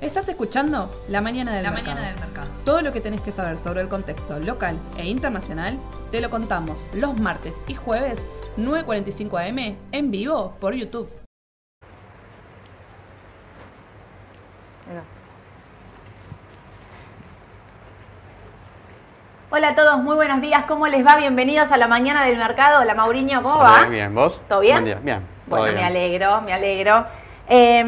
Estás escuchando La Mañana del, La mercado. Mañana del Mercado. Todo lo que tenés que saber sobre el contexto local e internacional te lo contamos los martes y jueves 9.45 am en vivo por YouTube. Hola a todos, muy buenos días. ¿Cómo les va? Bienvenidos a la mañana del mercado. Hola Mauriño, ¿cómo va? Bien, bien, ¿vos? ¿Todo bien? Buen día, bien. Bueno, me alegro, me alegro. Eh,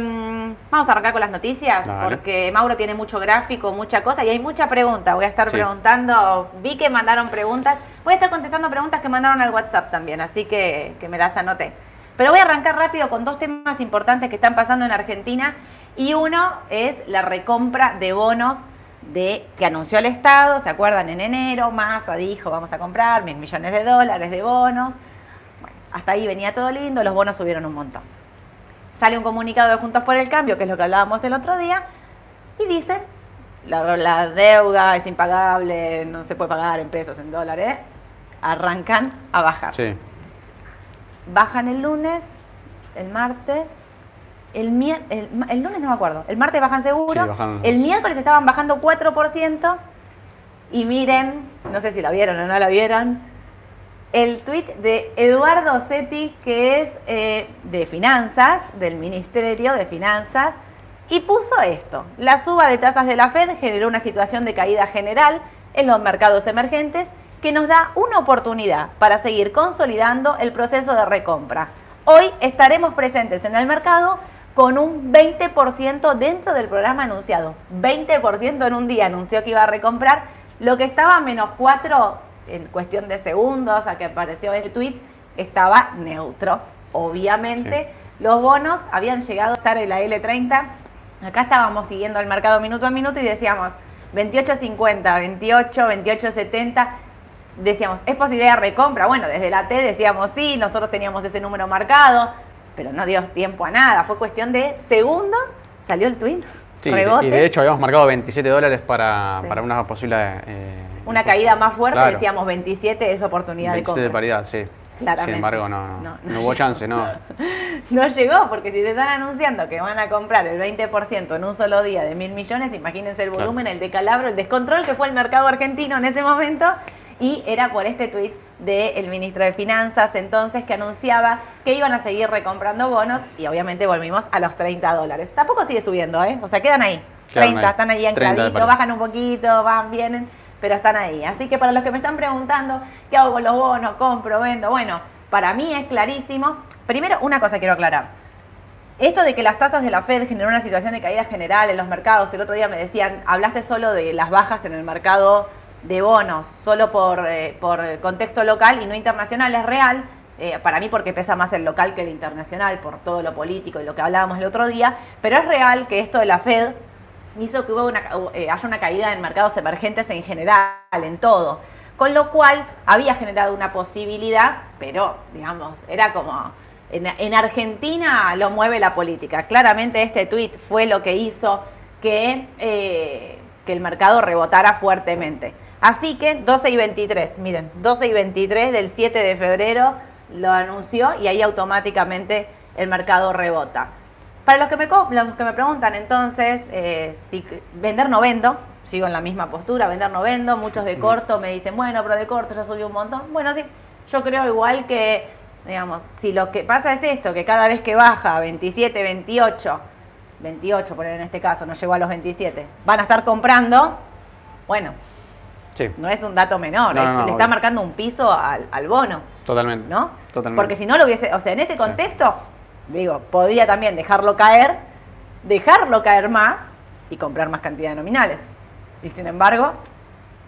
vamos a arrancar con las noticias Dale. porque Mauro tiene mucho gráfico, mucha cosa y hay mucha pregunta. Voy a estar Sí. preguntando, vi que mandaron preguntas, voy a estar contestando preguntas que mandaron al WhatsApp también, así que, que me las anoté. Pero voy a arrancar rápido con dos temas importantes que están pasando en Argentina y uno es la recompra de bonos de que anunció el Estado, ¿se acuerdan? En enero, Massa dijo vamos a comprar mil millones de dólares de bonos. Bueno, hasta ahí venía todo lindo, los bonos subieron un montón. Sale un comunicado de Juntos por el Cambio, que es lo que hablábamos el otro día, y dicen, la, la deuda es impagable, no se puede pagar en pesos, en dólares, arrancan a bajar. Sí, Bajan el lunes, el martes, el, mier- el, el lunes no me acuerdo, el martes bajan seguro, Sí, bajaron los el miércoles estaban bajando 4% y miren, no sé si la vieron o no la vieron, el tuit de Eduardo Setti, que es eh, de Finanzas, del Ministerio de Finanzas, y puso esto. La suba de tasas de la Fed generó una situación de caída general en los mercados emergentes que nos da una oportunidad para seguir consolidando el proceso de recompra. Hoy estaremos presentes en el mercado con un 20% dentro del programa anunciado. 20% en un día anunció que iba a recomprar. Lo que estaba a menos 4 en cuestión de segundos a que apareció ese tweet estaba neutro. Obviamente los bonos habían llegado a estar en la L30. Acá estábamos siguiendo el mercado minuto a minuto y decíamos 28.50, 28, 28.70 decíamos, ¿es posibilidad de recompra? Bueno, desde la T decíamos sí, nosotros teníamos ese número marcado, pero no dio tiempo a nada, fue cuestión de segundos, salió el tweet, sí. rebote, Y de hecho habíamos marcado 27 dólares para, Sí. para una posible... eh, una caída más fuerte, Claro. decíamos 27 es oportunidad de 27 compra. de paridad, sí. Claramente. Sin embargo, no, no, No, hubo llegó. chance, no. No llegó, porque si te están anunciando que van a comprar el 20% en un solo día de mil millones, imagínense el Claro. volumen, el decalabro, el descontrol que fue el mercado argentino en ese momento. Y era por este tuit del ministro de Finanzas entonces que anunciaba que iban a seguir recomprando bonos y obviamente volvimos a los 30 dólares. Tampoco sigue subiendo, ¿eh? O sea, quedan ahí. Quedan 30, ahí. están ahí 30 de ancladitos, bajan un poquito, van, vienen, pero están ahí. Así que para los que me están preguntando, ¿qué hago con los bonos? ¿Compro, vendo? Bueno, para mí es clarísimo. Primero, una cosa quiero aclarar. Esto de que las tasas de la Fed generó una situación de caída general en los mercados, el otro día me decían, hablaste solo de las bajas en el mercado de bonos, solo por, eh, por contexto local y no internacional, es real, eh, para mí porque pesa más el local que el internacional, por todo lo político y lo que hablábamos el otro día, pero es real que esto de la Fed hizo que hubo una, eh, haya una caída en mercados emergentes en general, en todo. Con lo cual había generado una posibilidad, pero digamos, era como, en, en Argentina lo mueve la política. Claramente este tuit fue lo que hizo que, que el mercado rebotara fuertemente. Así que 12 y 23, miren, 12 y 23 del 7 de febrero lo anunció y ahí automáticamente el mercado rebota. Para los que me, los que me preguntan entonces, eh, si vender no vendo, sigo en la misma postura, vender no vendo, muchos de corto me dicen, bueno, pero de corto ya subió un montón. Bueno, sí, yo creo igual que, digamos, si lo que pasa es esto, que cada vez que baja 27, 28, 28 por en este caso, no llegó a los 27, van a estar comprando, bueno, Sí, no es un dato menor, No, es- no, no, le está marcando un piso al, al bono. totalmente. ¿no? Totalmente. Porque si no lo hubiese, o sea, en ese contexto, digo, podía también dejarlo caer, dejarlo caer más y comprar más cantidad de nominales. Y sin embargo,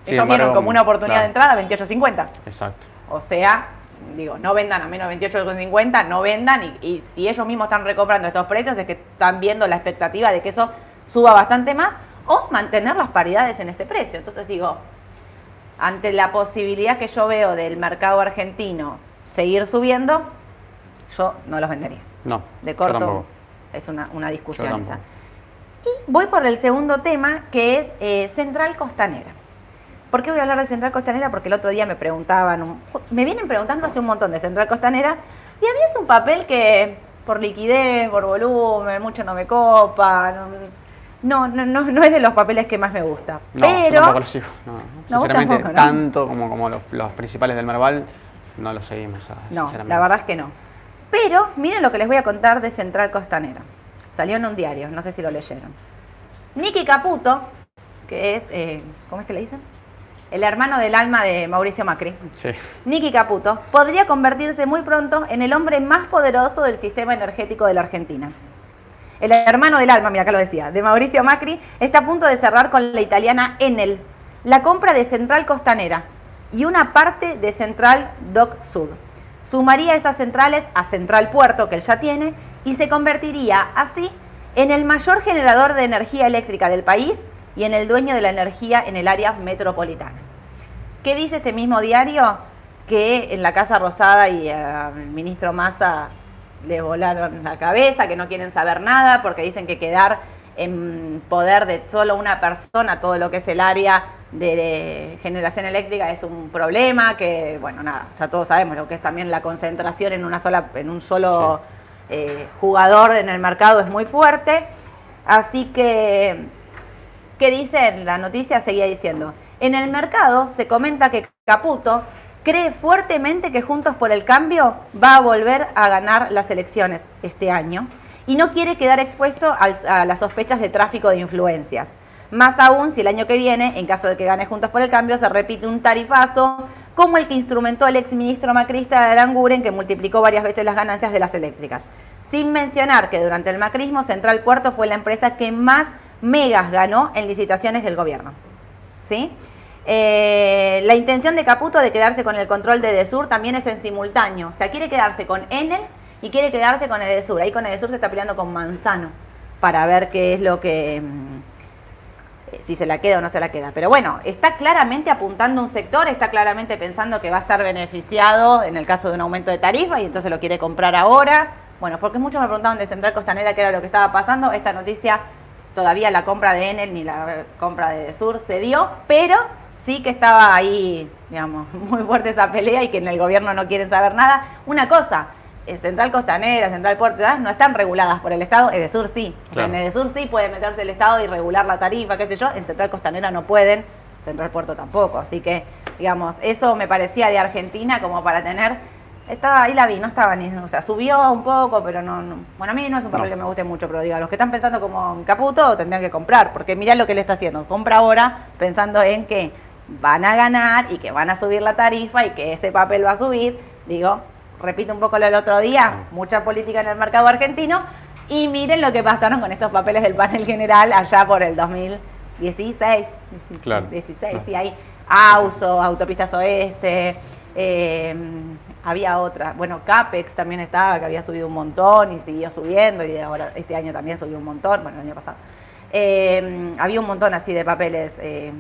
Sin ellos vieron como una oportunidad claro. de entrada 28.50. Exacto. O sea, digo, no vendan a menos 28.50, no vendan y, y si ellos mismos están recomprando estos precios es que están viendo la expectativa de que eso suba bastante más o mantener las paridades en ese precio. Entonces digo, ante la posibilidad que yo veo del mercado argentino seguir subiendo, yo no los vendería. No, De corto es una, una discusión esa. Y voy por el segundo tema, que es eh, Central Costanera. ¿Por qué voy a hablar de Central Costanera? Porque el otro día me preguntaban, un- me vienen preguntando hace un montón de Central Costanera, y a mí es un papel que por liquidez, por volumen, mucho no me copa. No, no, no, no es de los papeles que más me gusta. No, pero, yo tampoco lo sigo. No, vos sinceramente, tampoco, ¿no? tanto como, como los, los principales del Merval, no los seguimos. No, sinceramente. la verdad es que no. Pero miren lo que les voy a contar de Central Costanera. Salió en un diario, no sé si lo leyeron. Nicky Caputo, que es, eh, ¿cómo es que le dicen? El hermano del alma de Mauricio Macri. Sí. Nicky Caputo podría convertirse muy pronto en el hombre más poderoso del sistema energético de la Argentina. El hermano del alma, mira acá lo decía, de Mauricio Macri, está a punto de cerrar con la italiana Enel la compra de Central Costanera y una parte de Central Doc Sud. Sumaría esas centrales a Central Puerto, que él ya tiene, y se convertiría así en el mayor generador de energía eléctrica del país y en el dueño de la energía en el área metropolitana. ¿Qué dice este mismo diario? Que en la Casa Rosada y al ministro Massa le volaron la cabeza, que no quieren saber nada, porque dicen que quedar en poder de solo una persona, todo lo que es el área de generación eléctrica es un problema, que bueno, nada, ya todos sabemos lo que es también la concentración en una sola, en un solo eh, jugador en el mercado es muy fuerte. Así que ¿Qué dice la noticia? Seguía diciendo. En el mercado se comenta que Caputo cree fuertemente que Juntos por el Cambio va a volver a ganar las elecciones este año y no quiere quedar expuesto a las sospechas de tráfico de influencias. Más aún si el año que viene, en caso de que gane Juntos por el Cambio, se repite un tarifazo como el que instrumentó el exministro macrista de Aranguren, que multiplicó varias veces las ganancias de las eléctricas. Sin mencionar que durante el macrismo, Central Puerto fue la empresa que más megas ganó en licitaciones del gobierno. ¿Sí? Eh, la intención de Caputo de quedarse con el control de Edesur también es en simultáneo. O sea, quiere quedarse con Enel y quiere quedarse con Edesur. Ahí con Edesur se está peleando con Manzano para ver qué es lo que... mm, si se la queda o no se la queda. Pero bueno, está claramente apuntando un sector, está claramente pensando que va a estar beneficiado en el caso de un aumento de tarifa y entonces lo quiere comprar ahora. Bueno, porque muchos me preguntaban de Central Costanera qué era lo que estaba pasando. Esta noticia, todavía la compra de Enel ni la compra de Sur se dio, pero sí que estaba ahí, digamos, muy fuerte esa pelea y que en el gobierno no quieren saber nada. Una cosa, eh, Central Costanera, Central Puerto, no están reguladas por el Estado, Edesur sí. O sea, Claro. en Edesur sí puede meterse el Estado y regular la tarifa, qué sé yo, en Central Costanera no pueden, Central Puerto tampoco. Así que, digamos, eso me parecía de Argentina como para tener... Estaba, ahí la vi, no estaba ni, o sea, subió un poco, pero no, no- bueno, a mí no es un papel No. que me guste mucho, pero diga, los que están pensando como Caputo tendrían que comprar, porque mirá lo que le está haciendo, compra ahora pensando en que van a ganar y que van a subir la tarifa y que ese papel va a subir, digo, repito un poco lo del otro día, mucha política en el mercado argentino, y miren lo que pasaron con estos papeles del panel general allá por el 2016, Claro. 16, Claro. y ahí AUSO, Autopistas Oeste, eh, había otra, bueno, CAPEX también estaba, que había subido un montón y siguió subiendo, y ahora este año también subió un montón, bueno, el año pasado. Eh, había un montón así de papeles. eh,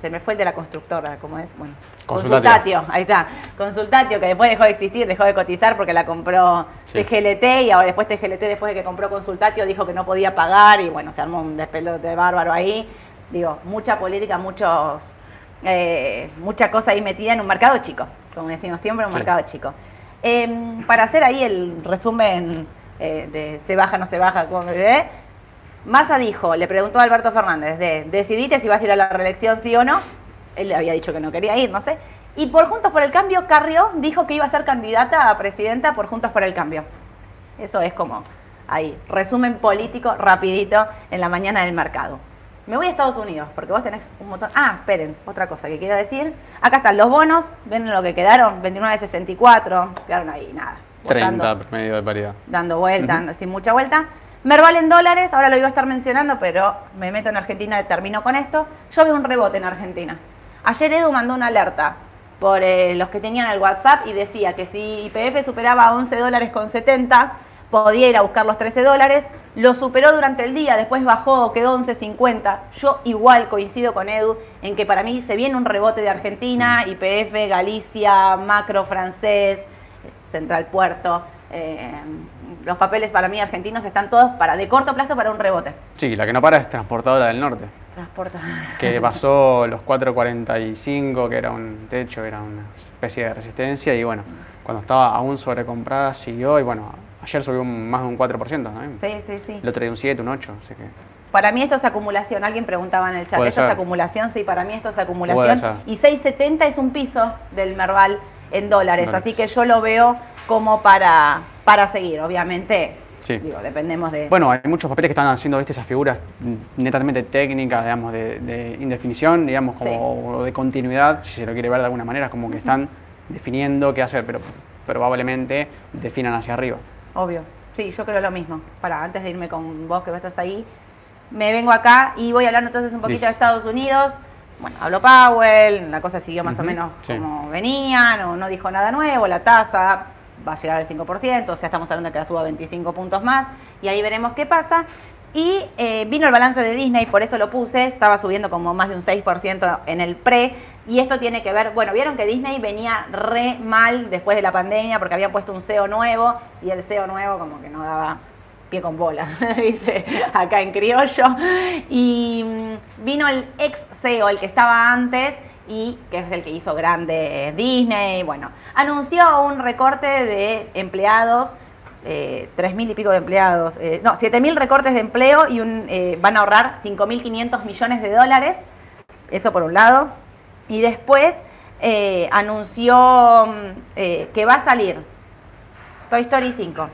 se me fue el de la constructora, ¿cómo es? Bueno, Consultatio. ahí está. Consultatio, que después dejó de existir, dejó de cotizar porque la compró Sí. TGLT y ahora después TGLT, después de que compró Consultatio, dijo que no podía pagar y bueno, se armó un despelote bárbaro ahí. Digo, mucha política, muchos, eh, mucha cosa ahí metida en un mercado chico, como decimos siempre, un Sí. mercado chico. Em, para hacer ahí el resumen eh, de se baja, no se baja, ¿cómo, eh? Massa dijo, le preguntó a Alberto Fernández, de, decidite si vas a ir a la reelección sí o no. Él le había dicho que no quería ir, no sé. Y por Juntos por el Cambio, Carrió dijo que iba a ser candidata a presidenta por Juntos por el Cambio. Eso es como ahí, resumen político rapidito en la mañana del mercado. Me voy a Estados Unidos, porque vos tenés un montón... Ah, esperen, otra cosa que quiero decir. Acá están los bonos, ven lo que quedaron, 29.64, quedaron ahí, nada. 30 bollando promedio de paridad. dando vuelta, sin mucha vuelta. Merval en dólares, ahora lo iba a estar mencionando, pero me meto en Argentina y termino con esto. Yo veo un rebote en Argentina. Ayer Edu mandó una alerta por eh, los que tenían el WhatsApp y decía que si IPF superaba 11 dólares con 70, podía ir a buscar los 13 dólares. Lo superó durante el día, después bajó, quedó 11.50. Yo igual coincido con Edu en que para mí se viene un rebote de Argentina, IPF, Galicia, Macro francés, Central Puerto. eh, los papeles para mí argentinos están todos para de corto plazo para un rebote. Sí, la que no para es Transportadora del Norte, Transporta. que pasó los 4.45, que era un techo, era una especie de resistencia, y bueno, cuando estaba aún sobrecomprada siguió, y bueno, Ayer subió un- más de un 4%, ¿no? Sí, sí, sí. El otro día un 7, un 8, así que... Para mí esto es acumulación. Alguien preguntaba en el chat, ¿esto es acumulación? Sí, para mí esto es acumulación. Y 6.70 es un piso del Merval en dólares. Dólares. Así que yo lo veo como para, para seguir. Obviamente, Sí. digo, dependemos de... Bueno, hay muchos papeles que están haciendo ¿viste? esas figuras netamente técnicas, digamos, de, de indefinición, digamos, como o de continuidad, si se lo quiere ver de alguna manera, como que están definiendo qué hacer, pero probablemente definan hacia arriba. Obvio. Sí, yo creo lo mismo. Para, antes de irme con vos que estás ahí, me vengo acá y voy a hablar entonces un poquito de. Estados Unidos. Bueno, habló Powell, la cosa siguió más o menos sí. como venía, no, no dijo nada nuevo, la tasa va a llegar al 5%, o sea, estamos hablando de que la suba 25 puntos más, y ahí veremos qué pasa. Y eh, vino el balance de Disney, por eso lo puse, estaba subiendo como más de un 6% en el pre, y esto tiene que ver, bueno, vieron que Disney venía re mal después de la pandemia porque habían puesto un CEO nuevo, y el CEO nuevo como que no daba pie con bola, dice acá en criollo. Y mm, vino el ex CEO, el que estaba antes, y que es el que hizo grande Disney. Bueno, anunció un recorte de empleados. Eh, 3.000 y pico de empleados, eh, no, 7.000 recortes de empleo y eh, van a ahorrar 5.500 millones de dólares, eso por un lado. Y después eh, anunció mm, eh, que va a salir Toy Story 5.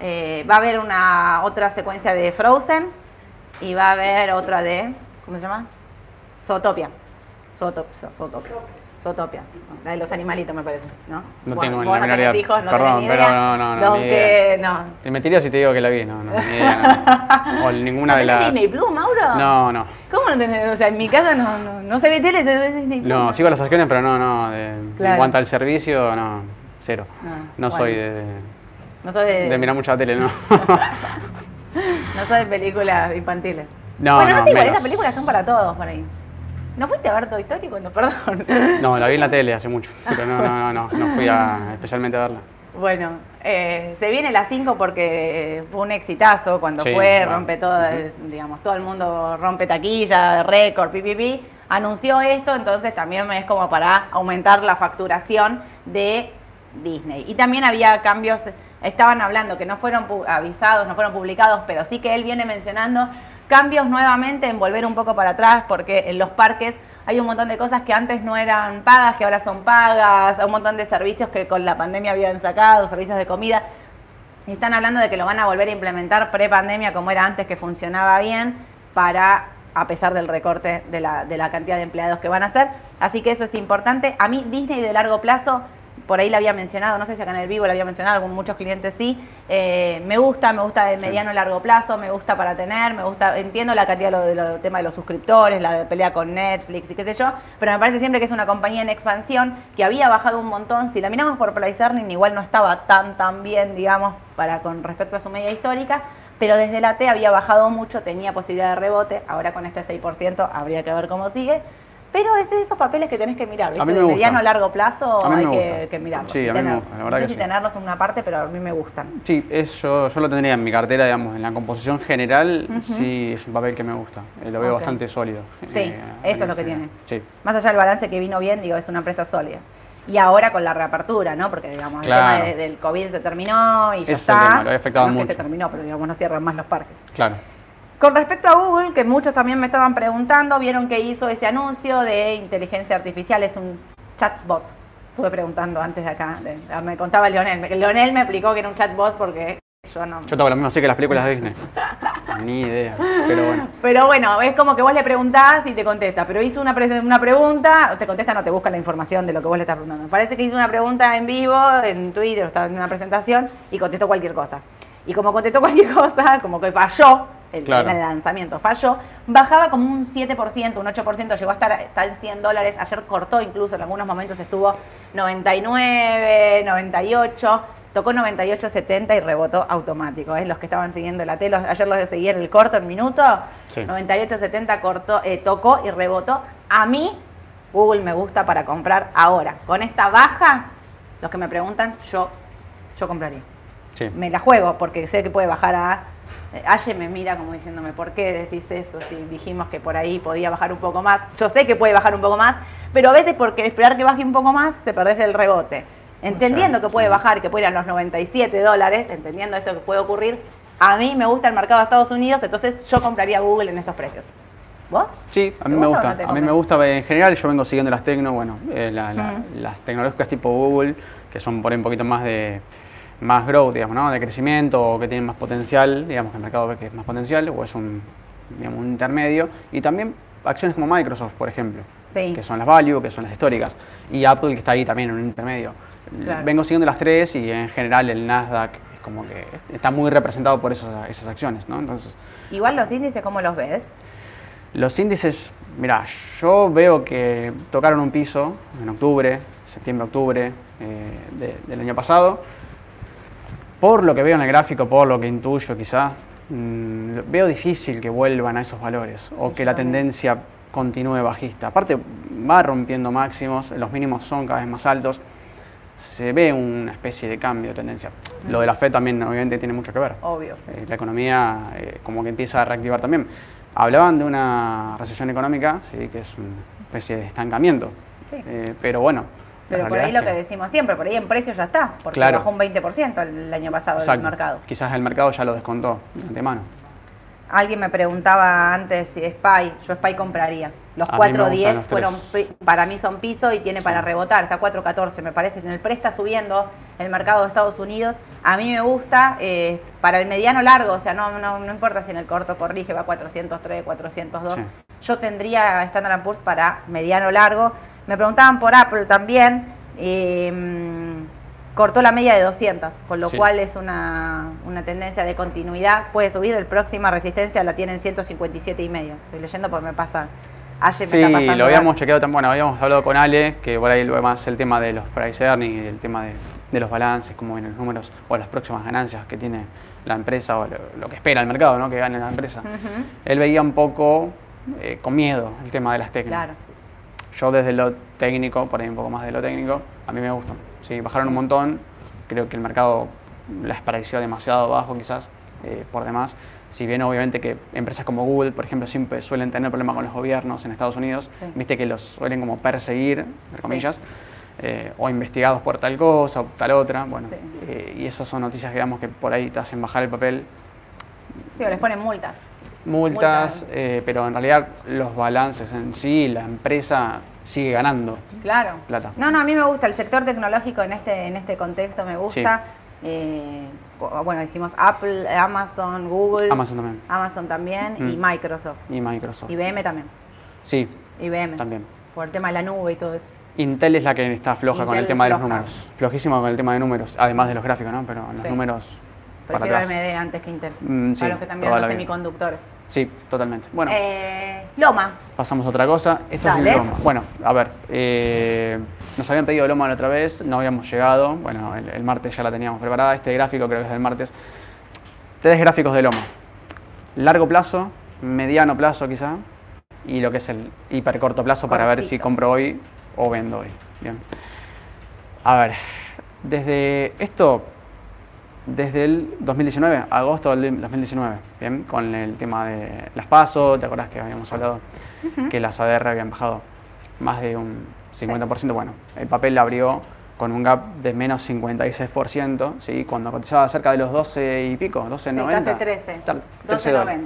Eh, va a haber una otra secuencia de Frozen y va a haber otra de ¿cómo se llama? Zootopia. Zootop- Zo- Zootopia. Zootopia. La de los animalitos me parece, ¿no? No tengo vos no tenés hijos, no Perdón, tenés pero idea. no, no, no, Los ni que- no. Te mentiría si te digo que la vi, no, no, ni idea, no. O ninguna ¿No de las... Disney Plus, Mauro? No, no. ¿Cómo no tenés? O sea, en mi casa no, no, no se ve tele, se ve Disney Plus. No, sigo las acciones, pero no, no. de- Claro. En cuanto al servicio, no, cero. Ah, no soy bueno. de, No sos de, de mirar mucha tele, no. no sos de películas infantiles. No, bueno, no, no, sé, igual esas películas son para todos por ahí. ¿No fuiste a ver Toy Story cuando, perdón? no, la vi en la tele hace mucho, pero no, no, no, no, no fui a, especialmente a verla. Bueno, eh, se viene la 5 porque fue un exitazo cuando Sí, fue, bueno. rompe todo, eh, digamos, todo el mundo rompe taquilla, récord, pipipi. Anunció esto, entonces también es como para aumentar la facturación de Disney. Y también había cambios, estaban hablando que no fueron avisados, no fueron publicados, pero sí que él viene mencionando cambios nuevamente en volver un poco para atrás, porque en los parques hay un montón de cosas que antes no eran pagas, que ahora son pagas, un montón de servicios que con la pandemia habían sacado, servicios de comida. Están hablando de que lo van a volver a implementar pre-pandemia como era antes, que funcionaba bien, para, a pesar del recorte de la cantidad de empleados que van a hacer. Así que eso es importante. A mí Disney de largo plazo, por ahí la había mencionado, no sé si acá en el vivo la había mencionado, con muchos clientes sí, eh, me gusta, me gusta de mediano a largo plazo, me gusta para tener, me gusta, entiendo la cantidad de lo, de lo- tema de los suscriptores, la de pelea con Netflix y qué sé yo, pero me parece siempre que es una compañía en expansión que había bajado un montón, si la miramos por Price Earning igual no estaba tan tan bien, digamos, para con respecto a su media histórica, pero desde la T había bajado mucho, tenía posibilidad de rebote, ahora con este 6% habría que ver cómo sigue. Pero es de esos papeles que tenés que mirar, ¿viste? A mí me de gusta. mediano a largo plazo A hay que, que mirarlos. Sí, a mí me gusta, la no verdad sé que si sí. tenerlos en una parte, pero a mí me gustan. Sí, eso yo lo tendría en mi cartera, digamos, en la composición general, sí es un papel que me gusta. Eh, lo veo bastante sólido. Sí, eh, eso es lo que tiene. Sí. Más allá del balance que vino bien, digo, es una empresa sólida. Y ahora con la reapertura, ¿no? Porque, digamos, el tema de- del COVID se terminó y ya es está. el tema, lo ha afectado O sea, no es que mucho. se terminó, pero, digamos, no cierran más los parques. Claro. Con respecto a Google, que muchos también me estaban preguntando, vieron que hizo ese anuncio de inteligencia artificial, es un chatbot. Estuve preguntando antes de acá, de- me contaba Leonel. Leonel me explicó que era un chatbot porque yo no... Yo tengo lo mismo así que las películas de Disney. Ni idea, pero bueno. Pero bueno, es como que vos le preguntás y te contesta. Pero hizo una, una pregunta, te contesta, no te busca la información de lo que vos le estás preguntando. Parece que hizo una pregunta en vivo, en Twitter, estaba en una presentación y contestó cualquier cosa. Y como contestó cualquier cosa, como que falló, el, Claro. el lanzamiento falló, bajaba como un 7%, un 8%, llegó a estar, está en 100 dólares. Ayer cortó incluso, en algunos momentos estuvo 99, 98. Tocó 98.70 y rebotó automático. ¿eh? Los que estaban siguiendo la tele, ayer los de seguir el corto en minuto, Sí. 98.70 cortó, eh, tocó y rebotó. A mí, Google me gusta para comprar ahora. Con esta baja, los que me preguntan, yo, yo compraría. Sí. Me la juego porque sé que puede bajar a... eh, Aye me mira como diciéndome, ¿por qué decís eso? Si dijimos que por ahí podía bajar un poco más. Yo sé que puede bajar un poco más, pero a veces porque esperar que baje un poco más te perdés el rebote. entendiendo que puede bajar, que puede ir a los 97 dólares, entendiendo esto que puede ocurrir, a mí me gusta el mercado de Estados Unidos, entonces yo compraría Google en estos precios. ¿Vos? Sí, a mí ¿Te me gusta no a mí me gusta, en general yo vengo siguiendo las tecno, bueno, eh, la- la- las tecnológicas tipo Google, que son por ahí un poquito más de más growth, digamos, ¿no? De crecimiento o que tienen más potencial, digamos que el mercado ve que es más potencial o es un, digamos, un intermedio. Y también acciones como Microsoft, por ejemplo, Sí. que son las value, que son las históricas. Y Apple, que está ahí también en un intermedio. Claro. Vengo siguiendo las tres y en general el Nasdaq es como que está muy representado por esas, esas acciones, ¿no? Entonces, Igual los índices, ¿cómo los ves? los índices, mira, yo veo que tocaron un piso en octubre, septiembre-octubre eh, de- del año pasado. Por lo que veo en el gráfico, por lo que intuyo quizá, mm, veo difícil que vuelvan a esos valores o que la tendencia continúe bajista. Aparte, va rompiendo máximos, los mínimos son cada vez más altos. Se ve una especie de cambio de tendencia. Lo de la fe también obviamente tiene mucho que ver. Obvio. Eh, la economía eh, como que empieza a reactivar también. Hablaban de una recesión económica, sí, que es una especie de estancamiento. Sí. Eh, pero bueno. Pero por ahí lo que decimos siempre, por ahí en precio ya está, porque Claro. bajó un 20% el año pasado Exacto. el mercado. Quizás el mercado ya lo descontó de antemano. Alguien me preguntaba antes si SPY, yo SPY compraría. Los A mí me gustan 4.10 los fueron, para mí son piso y tiene para rebotar, está 4.14 me parece. En el pre está subiendo el mercado de Estados Unidos. A mí me gusta eh, para el mediano largo, o sea, no, no, no importa si en el corto corrige, va 403, 402. Sí. Yo tendría Standard Poor's para mediano largo. Me preguntaban por Apple también. eh, mm, cortó la media de 200, con lo Sí. cual es una, una tendencia de continuidad. Puede subir, el próxima resistencia la tiene en 157 y medio. Estoy leyendo porque me pasa. Ayer Sí, me está pasando. lo habíamos chequeado también. Bueno, habíamos hablado con Ale, que por ahí lo más el tema de los price earnings y el tema de, de los balances, cómo vienen los números o las próximas ganancias que tiene la empresa o lo, lo que espera el mercado, ¿no? Que gane la empresa. Él veía un poco eh, con miedo el tema de las técnicas. Claro. Yo desde lo técnico, por ahí un poco más de lo técnico, a mí me gustan. Sí, bajaron un montón, creo que el mercado les pareció demasiado bajo quizás, eh, por demás. Si bien obviamente que empresas como Google, por ejemplo, siempre suelen tener problemas con los gobiernos en Estados Unidos, Sí. viste que los suelen como perseguir, entre comillas, eh, o investigados por tal cosa o tal otra, bueno, Sí. eh, y esas son noticias digamos que por ahí te hacen bajar el papel Sí, o les ponen multas. Multas, eh, pero en realidad los balances en sí, la empresa sigue ganando. Claro. Plata. No, no, a mí me gusta el sector tecnológico en este, en este contexto, me gusta. Eh, bueno, dijimos Apple, Amazon, Google. Amazon también. Amazon también y Mm. Microsoft. Y Microsoft. IBM también. Sí, IBM. también. Por el tema de la nube y todo eso. Intel es la que está floja con el tema de los números. Flojísimo con el tema de números, además de los gráficos, ¿no? Pero los Sí. números para Prefiero atrás. AMD antes que Intel. Mm, sí, para los que también los semiconductores. Sí, totalmente. Bueno, Eh, Loma. pasamos a otra cosa. Esto Dale. es Loma. Bueno, a ver, eh, nos habían pedido Loma la otra vez, no habíamos llegado. Bueno, el, el martes ya la teníamos preparada. Este gráfico creo que es del martes. Tres gráficos de Loma. Largo plazo, mediano plazo quizá, y lo que es el hiper corto plazo para ver si compro hoy o vendo hoy. Bien. A ver, desde esto, desde el 2019, agosto del 2019, bien, con el tema de las PASO, ¿te acordás que habíamos hablado que las ADR habían bajado más de un 50%? Bueno, el papel abrió con un gap de menos 56%, ¿sí? cuando cotizaba cerca de los 12 y pico, 12.90. casi 13, Tal- 12.90. dólares,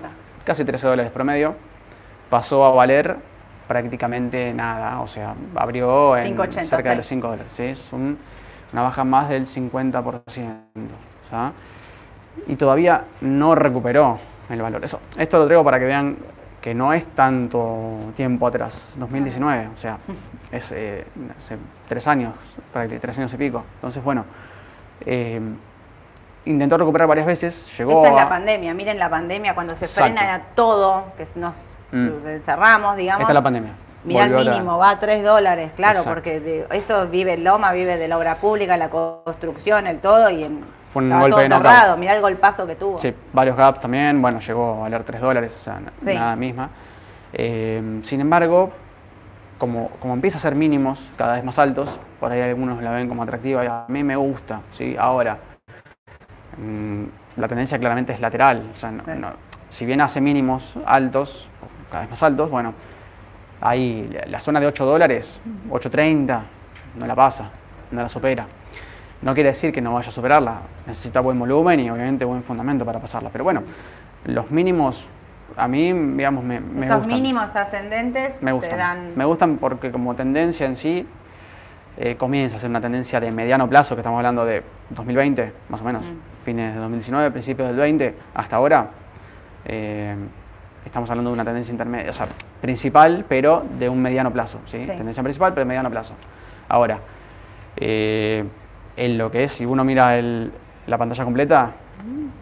Casi 13 dólares promedio. Pasó a valer prácticamente nada, o sea, abrió en 5.86. cerca de los 5 dólares. ¿sí? Es un- una baja más del 50%. Y todavía no recuperó el valor. Eso, esto lo traigo para que vean que no es tanto tiempo atrás, 2019, o sea, es eh, hace tres años, prácticamente tres años y pico. Entonces, bueno, eh, intentó recuperar varias veces, llegó Esta es la a- pandemia. Miren la pandemia cuando se Exacto. frena a todo, que nos Mm. encerramos, digamos. Esta es la pandemia. Mirá el mínimo, va a 3 dólares, claro, Exacto. porque de- esto vive el Loma, vive de la obra pública, la construcción, el todo, y en, Fue un estaba golpe de knockout. Mirá el golpazo que tuvo. Sí, varios gaps también, bueno, llegó a valer 3 dólares, o sea, Sí. nada misma. Eh, sin embargo, como, como empieza a ser mínimos cada vez más altos, por ahí algunos la ven como atractiva y a mí me gusta, ¿sí? Ahora, mm, la tendencia claramente es lateral, o sea, no- Sí. no- si bien hace mínimos altos, cada vez más altos, bueno, ahí la- la zona de 8 dólares, 8.30, no la pasa, no la supera. No quiere decir que no vaya a superarla, necesita buen volumen y obviamente buen fundamento para pasarla. Pero bueno, los mínimos a mí, digamos, me, me Estos gustan. mínimos ascendentes Me te gustan. dan... Me gustan porque como tendencia en sí eh, comienza a ser una tendencia de mediano plazo, que estamos hablando de 2020, más o menos, Mm. fines de 2019, principios del 20, hasta ahora. eh, estamos hablando de una tendencia intermedia, o sea, principal, pero de un mediano plazo, ¿sí? Sí. Tendencia principal, pero de mediano plazo. Ahora, eh, en lo que es, si uno mira el- la pantalla completa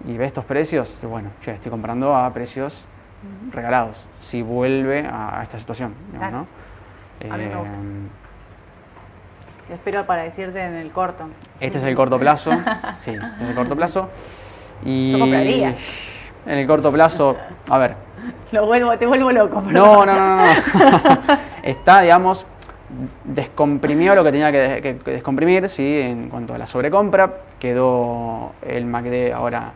y ve estos precios, bueno, yo estoy comprando a precios regalados, si vuelve a, a esta situación, digamos, Claro. ¿no? A mí me Eh, gusta. Espero para decirte en el corto. Este es el corto plazo, sí, este es el corto plazo. Y Yo compraría. En el corto plazo, a ver, Lo vuelvo, te vuelvo loco. no, no, no, no. Está, digamos, descomprimió lo que tenía que, descomprimir, sí, en cuanto a la sobrecompra. Quedó el MACD ahora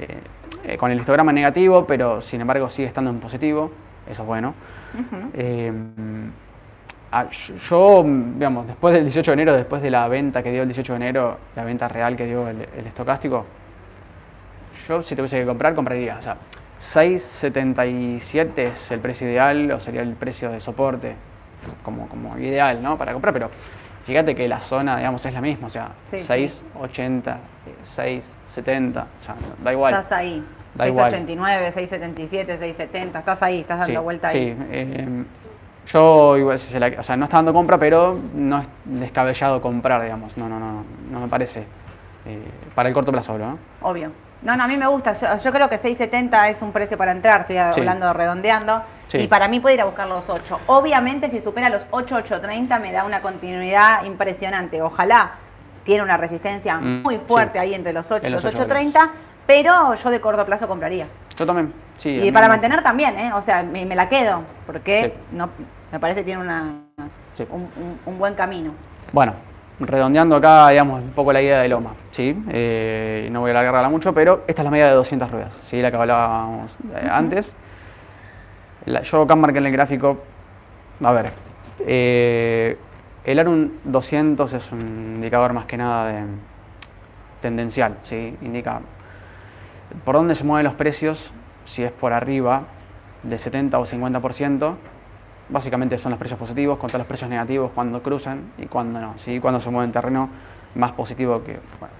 eh, eh, con el histograma negativo, pero sin embargo sigue estando en positivo. Eso es bueno. Eh, yo- yo, digamos, después del 18 de enero, después de la venta que dio el 18 de enero, la venta real que dio el, el estocástico, yo si tuviese que comprar, compraría. O sea, 6.77 es el precio ideal o sería el precio de soporte como, como ideal, ¿no? Para comprar, pero fíjate que la zona, digamos, es la misma, o sea, Sí, sí. 6.80, eh, 6.70, o sea, da igual. Estás ahí. Da igual. 689, 677, 670. Estás ahí, estás dando Sí, vuelta sí, ahí. eh, yo igual, si se la- o sea, no está dando compra, pero no es descabellado comprar, digamos. No, no, no, no me parece. eh, para el corto plazo, ¿no? Obvio. No, no, a mí me gusta. Yo, yo creo que 670 es un precio para entrar. Estoy Sí. hablando redondeando. Sí. Y para mí puede ir a buscar los 8. Obviamente, si supera los 8, 830 me da una continuidad impresionante. Ojalá tiene una resistencia Mm, muy fuerte sí. ahí entre los 8 y los los 830. Pero yo de corto plazo compraría. Yo también, sí. y para mantener también, ¿eh? O sea, me, me la quedo. Porque no, me parece que tiene una, Sí. un, un- un buen camino. Bueno, redondeando acá, digamos, un poco la idea de Loma, ¿sí? Eh, no voy a alargarla mucho, pero esta es la media de 200 ruedas, ¿sí? La que hablábamos eh, antes. La- yo acá marqué en el gráfico, a ver, eh, el ARUN 200 es un indicador más que nada de tendencial, ¿sí? Indica por dónde se mueven los precios, si es por arriba de 70 o 50%, básicamente son los precios positivos contra los precios negativos cuando cruzan y cuando no, ¿sí? cuando se mueve en terreno más positivo que... Bueno,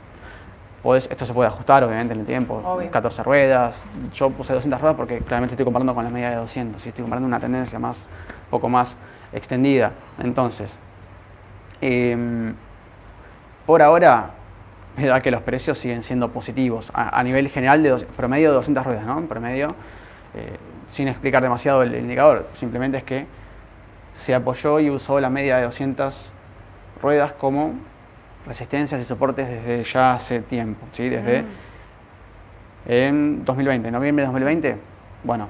podés- esto se puede ajustar obviamente en el tiempo, Obvio. 14 ruedas, yo puse 200 ruedas porque claramente estoy comparando con la media de 200, ¿sí? estoy comparando una tendencia más, poco más extendida. Entonces, em, por ahora me da que los precios siguen siendo positivos a, a nivel general de dos- promedio de 200 ruedas, ¿no? Promedio, eh, sin explicar demasiado el indicador, simplemente es que se apoyó y usó la media de 200 ruedas como resistencias y soportes desde ya hace tiempo, ¿sí? Desde en 2020, noviembre de 2020. Bueno,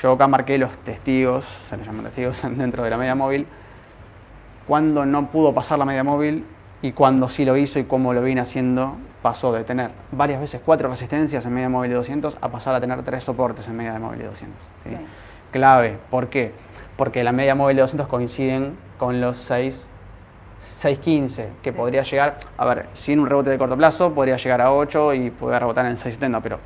yo acá marqué los testigos, se les llaman testigos dentro de la media móvil, cuando no pudo pasar la media móvil y cuando sí lo hizo y cómo lo vine haciendo, pasó de tener varias veces cuatro resistencias en media móvil de 200 a pasar a tener tres soportes en media móvil de 200. ¿sí? Bien. Clave, ¿por qué? Porque la media móvil de 200 coinciden con los 6, 6.15, que Sí. podría llegar, a ver, sin un rebote de corto plazo, podría llegar a 8 y poder rebotar en 6.70, pero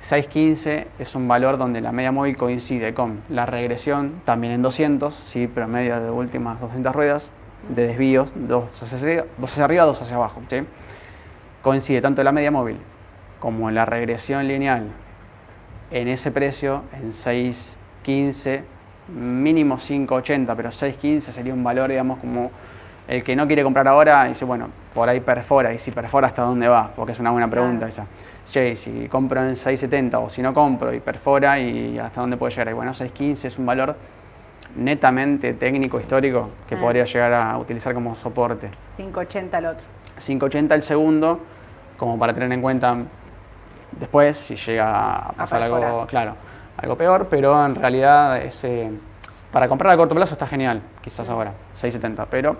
6.15 es un valor donde la media móvil coincide con la regresión, también en 200, ¿sí? pero media de últimas 200 ruedas, de desvíos, dos hacia arriba, dos hacia, arriba, dos hacia abajo. ¿sí? Coincide tanto la media móvil como la regresión lineal en ese precio, en 6.15, mínimo 5.80, pero 6.15 sería un valor, digamos, como el que no quiere comprar ahora, dice, bueno, por ahí perfora, y si perfora, ¿hasta dónde va? Porque es una buena pregunta Claro. esa. Che, si compro en 6.70 o si no compro y perfora, ¿y hasta dónde puede llegar? Y bueno, 6.15 es un valor netamente técnico, histórico, que Ah. podría llegar a utilizar como soporte. 580 el otro. 5.80 el segundo, como para tener en cuenta después si llega a pasar algo, claro, algo peor, pero en realidad ese, para comprar a corto plazo está genial, quizás ahora, 6.70, pero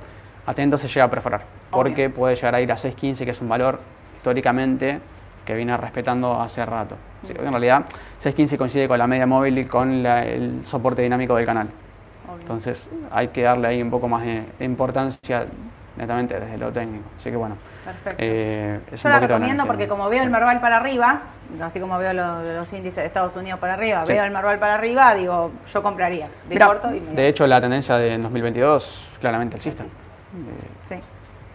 atento se llega a perforar, porque puede llegar a ir a 6.15, que es un valor históricamente que viene respetando hace rato. Sí, en realidad 6.15 coincide con la media móvil y con la- el soporte dinámico del canal. Obvio. Entonces hay que darle ahí un poco más de importancia netamente desde lo técnico. Así que bueno. Perfecto. eh, es Yo la recomiendo porque como veo Sí. el Merval para arriba, así como veo lo- los índices de Estados Unidos para arriba, Sí. veo el Merval para arriba, digo, yo compraría de Mirá, corto y de hecho, la tendencia de 2022 claramente alcista. Sí,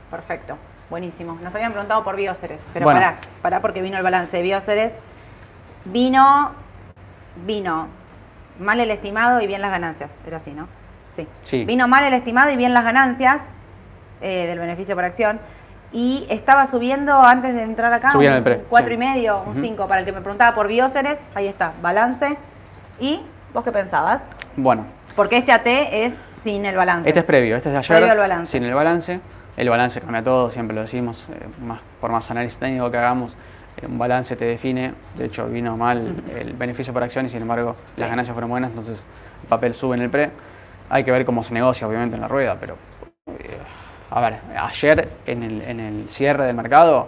perfecto. Buenísimo. Nos habían preguntado por Bioceres, pero Bueno. pará, pará porque vino el balance de Bioceres. Vino, vino mal el estimado y bien las ganancias. Era así, ¿no? Sí. Sí. Vino mal el estimado y bien las ganancias eh, del beneficio por acción. Y estaba subiendo antes de entrar acá, Subía en un el pre, 4 sí. y medio, un 5. Para el que me preguntaba por Bioceres, ahí está, balance. ¿Y vos qué pensabas? Bueno, Porque este AT es sin el balance. este es previo, este es de ayer. Previo al balance. Sin el balance. El balance cambia todo, siempre lo decimos, eh, más, por más análisis técnico que hagamos, eh, un balance te define. De hecho, vino mal el beneficio por acción y sin embargo las ganancias fueron buenas, entonces el papel sube en el pre. Hay que ver cómo se negocia, obviamente, en la rueda, pero. A ver, ayer en el, en el cierre del mercado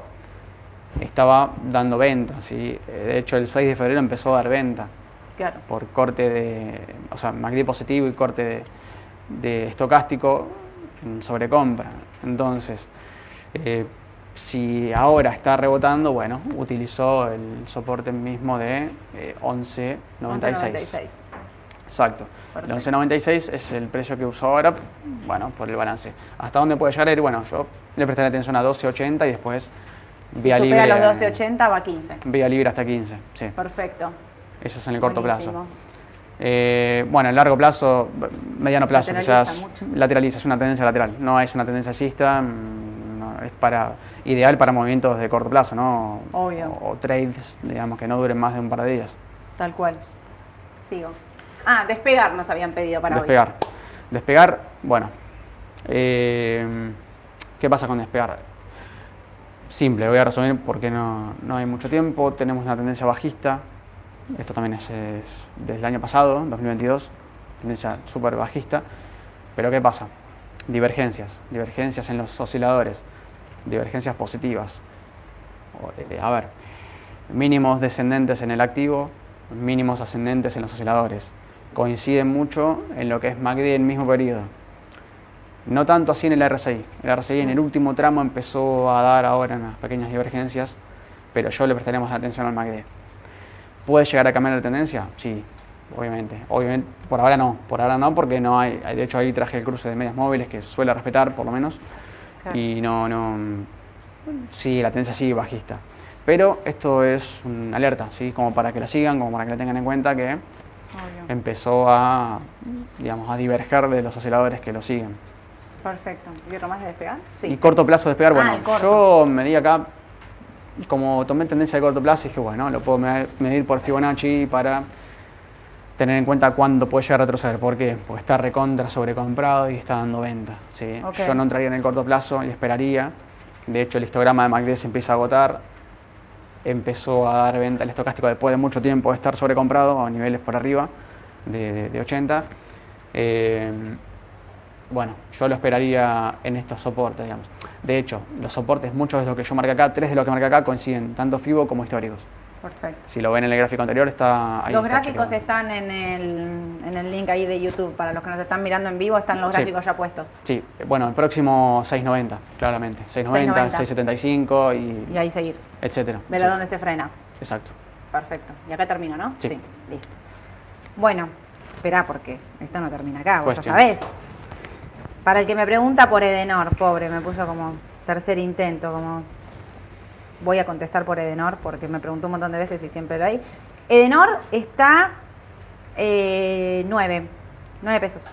estaba dando venta, ¿sí? Eh, De hecho, el 6 de febrero empezó a dar venta Claro. por corte de, o sea, MACD positivo y corte de, de estocástico en sobrecompra. Entonces, eh, si ahora está rebotando, bueno, utilizó el soporte mismo de eh, 11.96. 11.96. Exacto. El Perfecto. 11.96 es el precio que usó ahora, bueno, por el balance. ¿Hasta dónde puede llegar? Bueno, yo le prestaré atención a 12.80 y después vía supera libre. los 12.80 va a 15. Vía libre hasta 15, sí. Perfecto. Eso es en el corto Buenísimo. plazo. Eh, bueno, en largo plazo, mediano plazo Lateraliza quizás mucho. lateraliza, es una tendencia lateral, no es una tendencia alcista, mm, no, es para ideal para movimientos de corto plazo, ¿no? Obvio. O, o trades, digamos, que no duren más de un par de días. Tal cual. Sigo. Ah, despegar nos habían pedido para despegar. Despegar, bueno. eh, ¿Qué pasa con despegar? Simple, voy a resumir porque no, no hay mucho tiempo. Tenemos una tendencia bajista. Esto también es, es desde el año pasado, 2022. Tendencia súper bajista. Pero ¿qué pasa? Divergencias. Divergencias en los osciladores. Divergencias positivas. Eh, a ver, mínimos descendentes en el activo, mínimos ascendentes en los osciladores. Coinciden mucho en lo que es MACD en el mismo periodo. No tanto así en el RSI. El RSI en el último tramo empezó a dar ahora unas pequeñas divergencias, pero yo le prestaremos atención al MACD. ¿Puede llegar a cambiar la tendencia? Sí, obviamente. Obviamente, por ahora no. Por ahora no, porque no hay. De hecho, ahí traje el cruce de medias móviles que suele respetar, por lo menos. Claro. Y no, no. Sí, la tendencia sigue bajista. Pero esto es una alerta, ¿sí? Como para que la sigan, como para que la tengan en cuenta que. Empezó a, digamos, a diverger de los osciladores que lo siguen. Perfecto. ¿Y otro más de despegar? Sí. Y corto plazo despegar, Ah, bueno, yo medí acá, como tomé tendencia de corto plazo, dije, bueno, lo puedo me- medir por Fibonacci para tener en cuenta cuándo puede llegar a retroceder. ¿Por qué? Porque está recontra sobrecomprado y está dando venta. ¿sí? Yo no entraría en el corto plazo y esperaría. De hecho, el histograma de MACD se empieza a agotar. Empezó a dar venta el estocástico después de mucho tiempo de estar sobrecomprado a niveles por arriba de 80. Eh, bueno, yo lo esperaría en estos soportes, digamos. De hecho, los soportes, muchos de los que yo marqué acá, tres de los que marqué acá coinciden, tanto FIBO como históricos. Perfecto. Si lo ven en el gráfico anterior, está ahí. los está gráficos chequeado. están en el, en el link ahí de YouTube. Para los que nos están mirando en vivo, están los Sí. gráficos ya puestos. Sí, bueno, el próximo 690, claramente. 690, 690. 675 y, Y ahí seguir. etcétera. Ver Sí, a dónde se frena. Exacto. Perfecto. Y acá termino, ¿no? Sí. Listo. Bueno, esperá porque esto no termina acá, vos ya sabés. Para el que me pregunta por Edenor, pobre, me puso como tercer intento, como voy a contestar por Edenor porque me preguntó un montón de veces y siempre lo hay. Edenor está eh, 9, 9 pesos.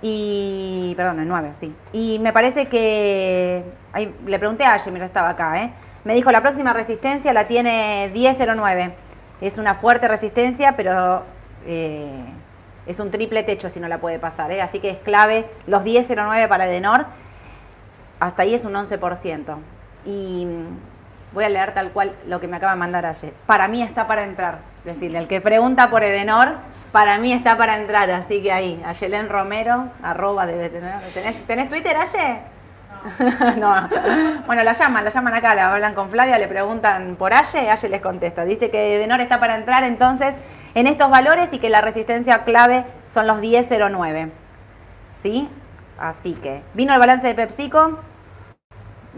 Y, perdón, en 9, sí. Y me parece que, ahí, le pregunté a mira, estaba acá, ¿eh? Me dijo, la próxima resistencia la tiene 1009. Es una fuerte resistencia, pero eh, es un triple techo si no la puede pasar, ¿eh? Así que es clave los 1009 para Edenor. Hasta ahí es un 11%. Y voy a leer tal cual lo que me acaba de mandar ayer. Para mí está para entrar. Es decir, el que pregunta por Edenor, para mí está para entrar. Así que ahí, Ayelen Romero, arroba debe tener. ¿Tenés, ¿tenés Twitter, Aye? no. Bueno, la llaman, la llaman acá, la hablan con Flavia, le preguntan por Aye, Aye les contesta. Dice que Edenor está para entrar entonces en estos valores y que la resistencia clave son los 10.09. ¿Sí? Así que, vino el balance de PepsiCo.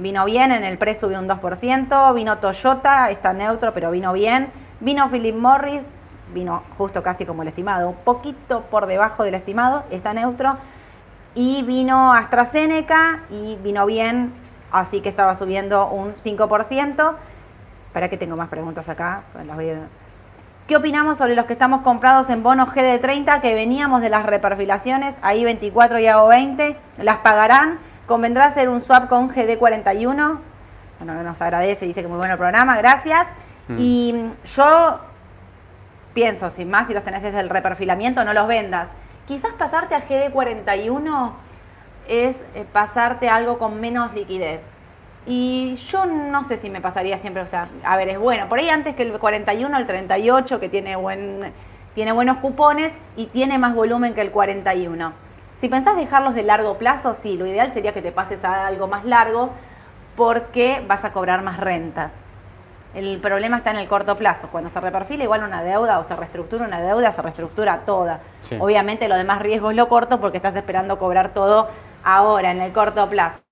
Vino bien, en el pre subió un 2%, vino Toyota, está neutro, pero vino bien, vino Philip Morris, vino justo casi como el estimado, un poquito por debajo del estimado, está neutro, y vino AstraZeneca y vino bien, así que estaba subiendo un 5%. Para que tengo más preguntas acá, pues ¿Qué opinamos sobre los que estamos comprados en bonos GD30 que veníamos de las reperfilaciones, ahí 24 y AO 20? ¿Las pagarán? ¿Convendrá hacer un swap con GD41? Bueno, nos agradece, dice que muy bueno el programa, gracias. Mm. Y yo pienso, sin más, si los tenés desde el reperfilamiento, no los vendas. Quizás pasarte a GD41 es eh, pasarte algo con menos liquidez. Y yo no sé si me pasaría siempre, o sea, a ver, es bueno. Por ahí antes que el 41, el 38, que tiene, buen, tiene buenos cupones y tiene más volumen que el 41. Si pensás dejarlos de largo plazo, sí, lo ideal sería que te pases a algo más largo porque vas a cobrar más rentas. El problema está en el corto plazo. Cuando se reperfila igual una deuda o se reestructura una deuda, se reestructura toda. Obviamente lo demás riesgo es lo corto porque estás esperando cobrar todo ahora, en el corto plazo.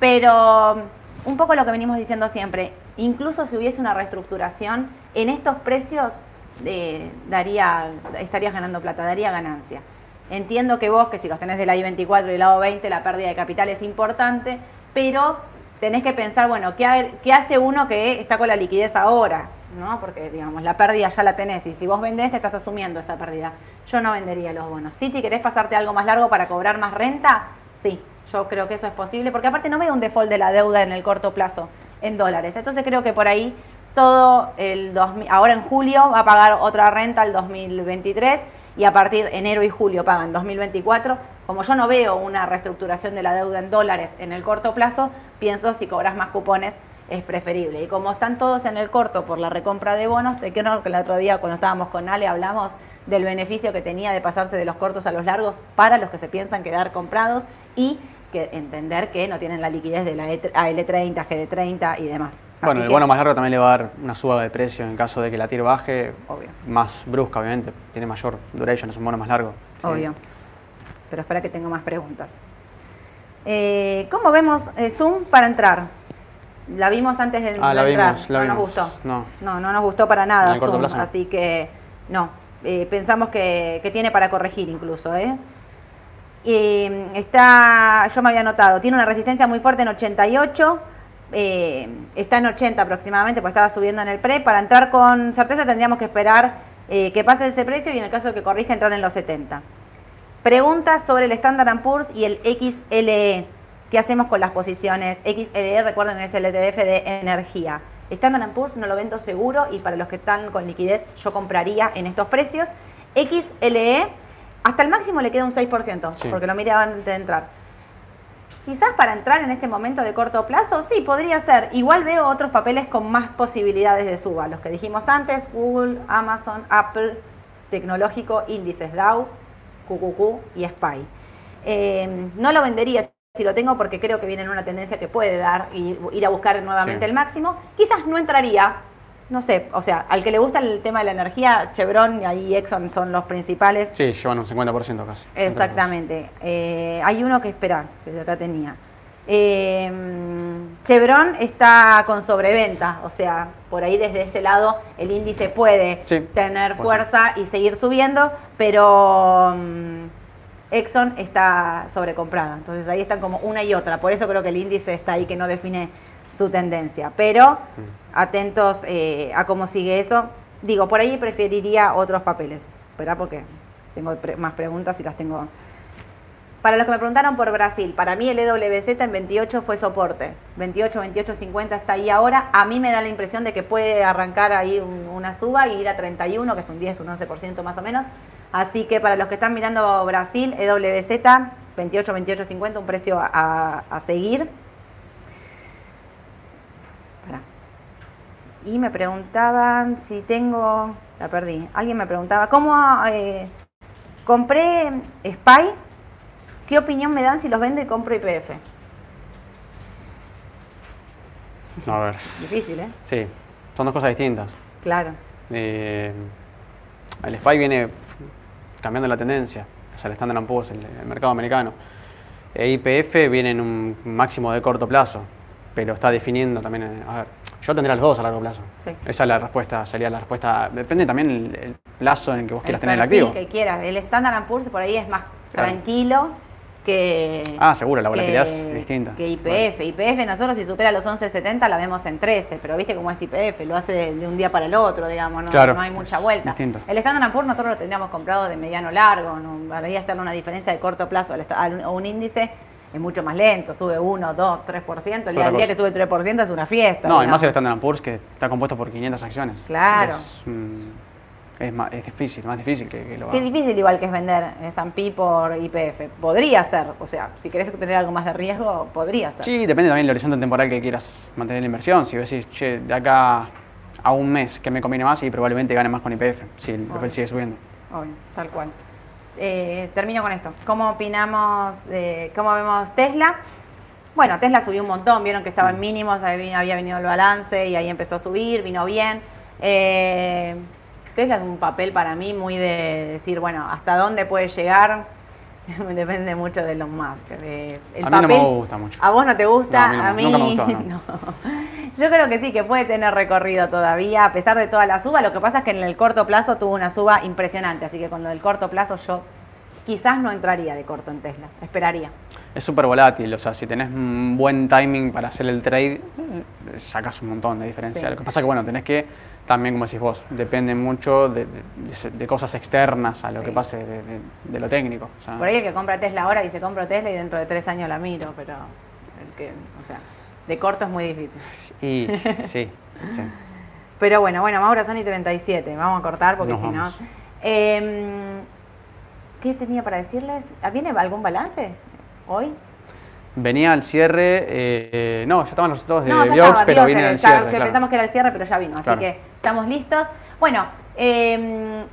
Pero un poco lo que venimos diciendo siempre, incluso si hubiese una reestructuración, en estos precios eh, daría, estarías ganando plata, daría ganancia. Entiendo que vos, que si los tenés del I-24 y del lado 20, la pérdida de capital es importante, pero tenés que pensar, bueno, ¿qué, ¿qué, hace uno que está con la liquidez ahora? ¿no? Porque, digamos, la pérdida ya la tenés y si vos vendés estás asumiendo esa pérdida. Yo no vendería los bonos. Si te querés pasarte algo más largo para cobrar más renta, sí, yo creo que eso es posible, porque aparte no veo un default de la deuda en el corto plazo en dólares. Entonces creo que por ahí todo el 2000, ahora en julio va a pagar otra renta el 2023 y a partir de enero y julio pagan 2024. Como yo no veo una reestructuración de la deuda en dólares en el corto plazo, pienso si cobras más cupones es preferible. Y como están todos en el corto por la recompra de bonos, que no, que el otro día cuando estábamos con Ale hablamos del beneficio que tenía de pasarse de los cortos a los largos para los que se piensan quedar comprados y que entender que no tienen la liquidez de la AL30, GD30 y demás. Bueno, el bono más largo también le va a dar una suba de precio en caso de que la TIR baje, Obvio. más brusca obviamente, tiene mayor duration, es un bono más largo. Obvio. Pero espera que tengo más preguntas. Eh, ¿Cómo vemos eh, Zoom para entrar? La vimos antes de, ah, la entrar, vimos, no nos gustó. No. no, no nos gustó para nada Zoom, así que no. Eh, pensamos que, que, tiene para corregir incluso, ¿eh? Eh, está, yo me había notado, tiene una resistencia muy fuerte en 88, eh, está en 80 aproximadamente, pues estaba subiendo en el pre. Para entrar con certeza tendríamos que esperar eh, que pase ese precio y en el caso de que corrija entrar en los 70. Preguntas sobre el Standard Poor's y el XLE. ¿Qué hacemos con las posiciones? XLE, recuerden, es el ETF de energía. Standard Poor's no lo vendo seguro y para los que están con liquidez yo compraría en estos precios. XLE hasta el máximo le queda un 6%, porque lo miraban antes de entrar. Quizás para entrar en este momento de corto plazo, sí, podría ser. Igual veo otros papeles con más posibilidades de suba. Los que dijimos antes, Google, Amazon, Apple, Tecnológico, Índices Dow, QQQ y SPY. Eh, no lo vendería si lo tengo porque creo que viene en una tendencia que puede dar y ir a buscar nuevamente el máximo. Quizás no entraría no sé, o sea, al que le gusta el tema de la energía, Chevron y Exxon son los principales. Sí, llevan un 50% casi. Exactamente. Eh, hay uno que espera, que acá tenía. Eh, Chevron está con sobreventa, o sea, por ahí desde ese lado el índice puede tener fuerza y seguir subiendo, pero mm, Exxon está sobrecomprada. Entonces ahí están como una y otra. Por eso creo que el índice está ahí que no define su tendencia. Pero atentos eh, a cómo sigue eso. Digo, por ahí preferiría otros papeles. ¿Verdad? Porque tengo más preguntas y las tengo. Para los que me preguntaron por Brasil, para mí el EWZ en 28 fue soporte. 28, 28, 50 está ahí ahora. A mí me da la impresión de que puede arrancar ahí una suba y ir a 31, que es un 10, un 11% más o menos. Así que para los que están mirando Brasil, EWZ, 28, 28, 50, un precio a seguir. Y me preguntaban si tengo, la perdí, alguien me preguntaba, ¿cómo eh, compré SPY? ¿Qué opinión me dan si los vendo y compro IPF? a ver. Difícil, ¿eh? Sí, son dos cosas distintas. Claro. Eh, el SPY viene cambiando la tendencia, o sea, el Standard Poor's, el, el mercado americano. E IPF viene en un máximo de corto plazo. pero está definiendo también. A ver, yo tendré las dos a largo plazo. Sí. Esa es la respuesta, sería la respuesta. Depende también el, el plazo en el que vos quieras tener el activo. que quieras. El Standard Poor's por ahí es más Claro. tranquilo que. Ah, seguro, la volatilidad que- es distinta. Que IPF. IPF nosotros si supera los 11.70 la vemos en 13, pero viste cómo es IPF, lo hace de, de un día para el otro, digamos, no, Claro, no hay mucha vuelta. distinto. El Standard Poor's nosotros lo tendríamos comprado de mediano largo, no haría hacerle una diferencia de corto plazo a un índice. Es mucho más lento, sube 1, 2, 3%. El día, el día que sube 3% es una fiesta. No, y más el Standard Poor's que está compuesto por 500 acciones. Claro. Es, mm, es, más, es difícil, más difícil que, que lo Qué haga. difícil igual que es vender S&P por IPF. Podría ser, o sea, si querés tener algo más de riesgo, podría ser. Sí, depende también del horizonte temporal que quieras mantener la inversión. Si decís, che, de acá a un mes que me conviene más y probablemente gane más con IPF, si el papel sigue subiendo. Obvio, tal cual. Eh, termino con esto. ¿Cómo opinamos, de cómo vemos Tesla? Bueno, Tesla subió un montón, vieron que estaba en mínimos, había venido el balance y ahí empezó a subir, vino bien. Eh, Tesla es un papel para mí muy de decir, bueno, hasta dónde puede llegar, depende mucho de los Musk. de- el A mí no me gusta mucho. ¿A vos no te gusta? No, a a mí, no. Nunca me gustó, no. Yo creo que sí, que puede tener recorrido todavía, a pesar de toda la suba. Lo que pasa es que en el corto plazo tuvo una suba impresionante, así que con lo del corto plazo yo quizás no entraría de corto en Tesla, esperaría. Es súper volátil, o sea, si tenés un buen timing para hacer el trade, eh, sacas un montón de diferencia. Sí. Lo que pasa que, bueno, tenés que, también como decís vos, depende mucho de, de- de- de cosas externas a lo Sí. que pase de, lo técnico. o sea, Por ahí el que compra Tesla ahora dice compro Tesla y dentro de tres años la miro, pero el que, o sea, de corto es muy difícil. Y sí, sí. Pero bueno, bueno, Mauro Sony 37, vamos a cortar porque si no... Em, ¿Qué tenía para decirles? ¿Viene algún balance hoy? Venía al cierre, eh, no, ya estaban los resultados de No, ya Biox, estaba, pero Biox, viene eh, al cierre. claro. Pensamos que era el cierre, pero ya vino, así Claro. que estamos listos. Bueno, eh,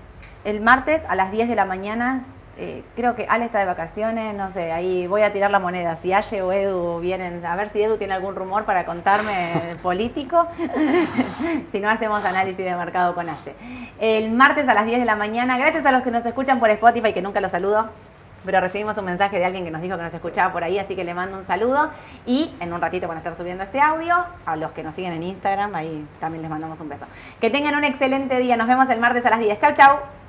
el martes a las 10 de la mañana, eh, creo que Ale está de vacaciones, no sé, ahí voy a tirar la moneda. Si Aye o Edu vienen, a ver si Edu tiene algún rumor para contarme político. si no, hacemos análisis de mercado con Aye. El martes a las 10 de la mañana, gracias a los que nos escuchan por Spotify, que nunca los saludo. Pero recibimos un mensaje de alguien que nos dijo que nos escuchaba por ahí, así que le mando un saludo. Y en un ratito van a estar subiendo este audio. A los que nos siguen en Instagram, ahí también les mandamos un beso. Que tengan un excelente día. Nos vemos el martes a las 10. Chau, chau.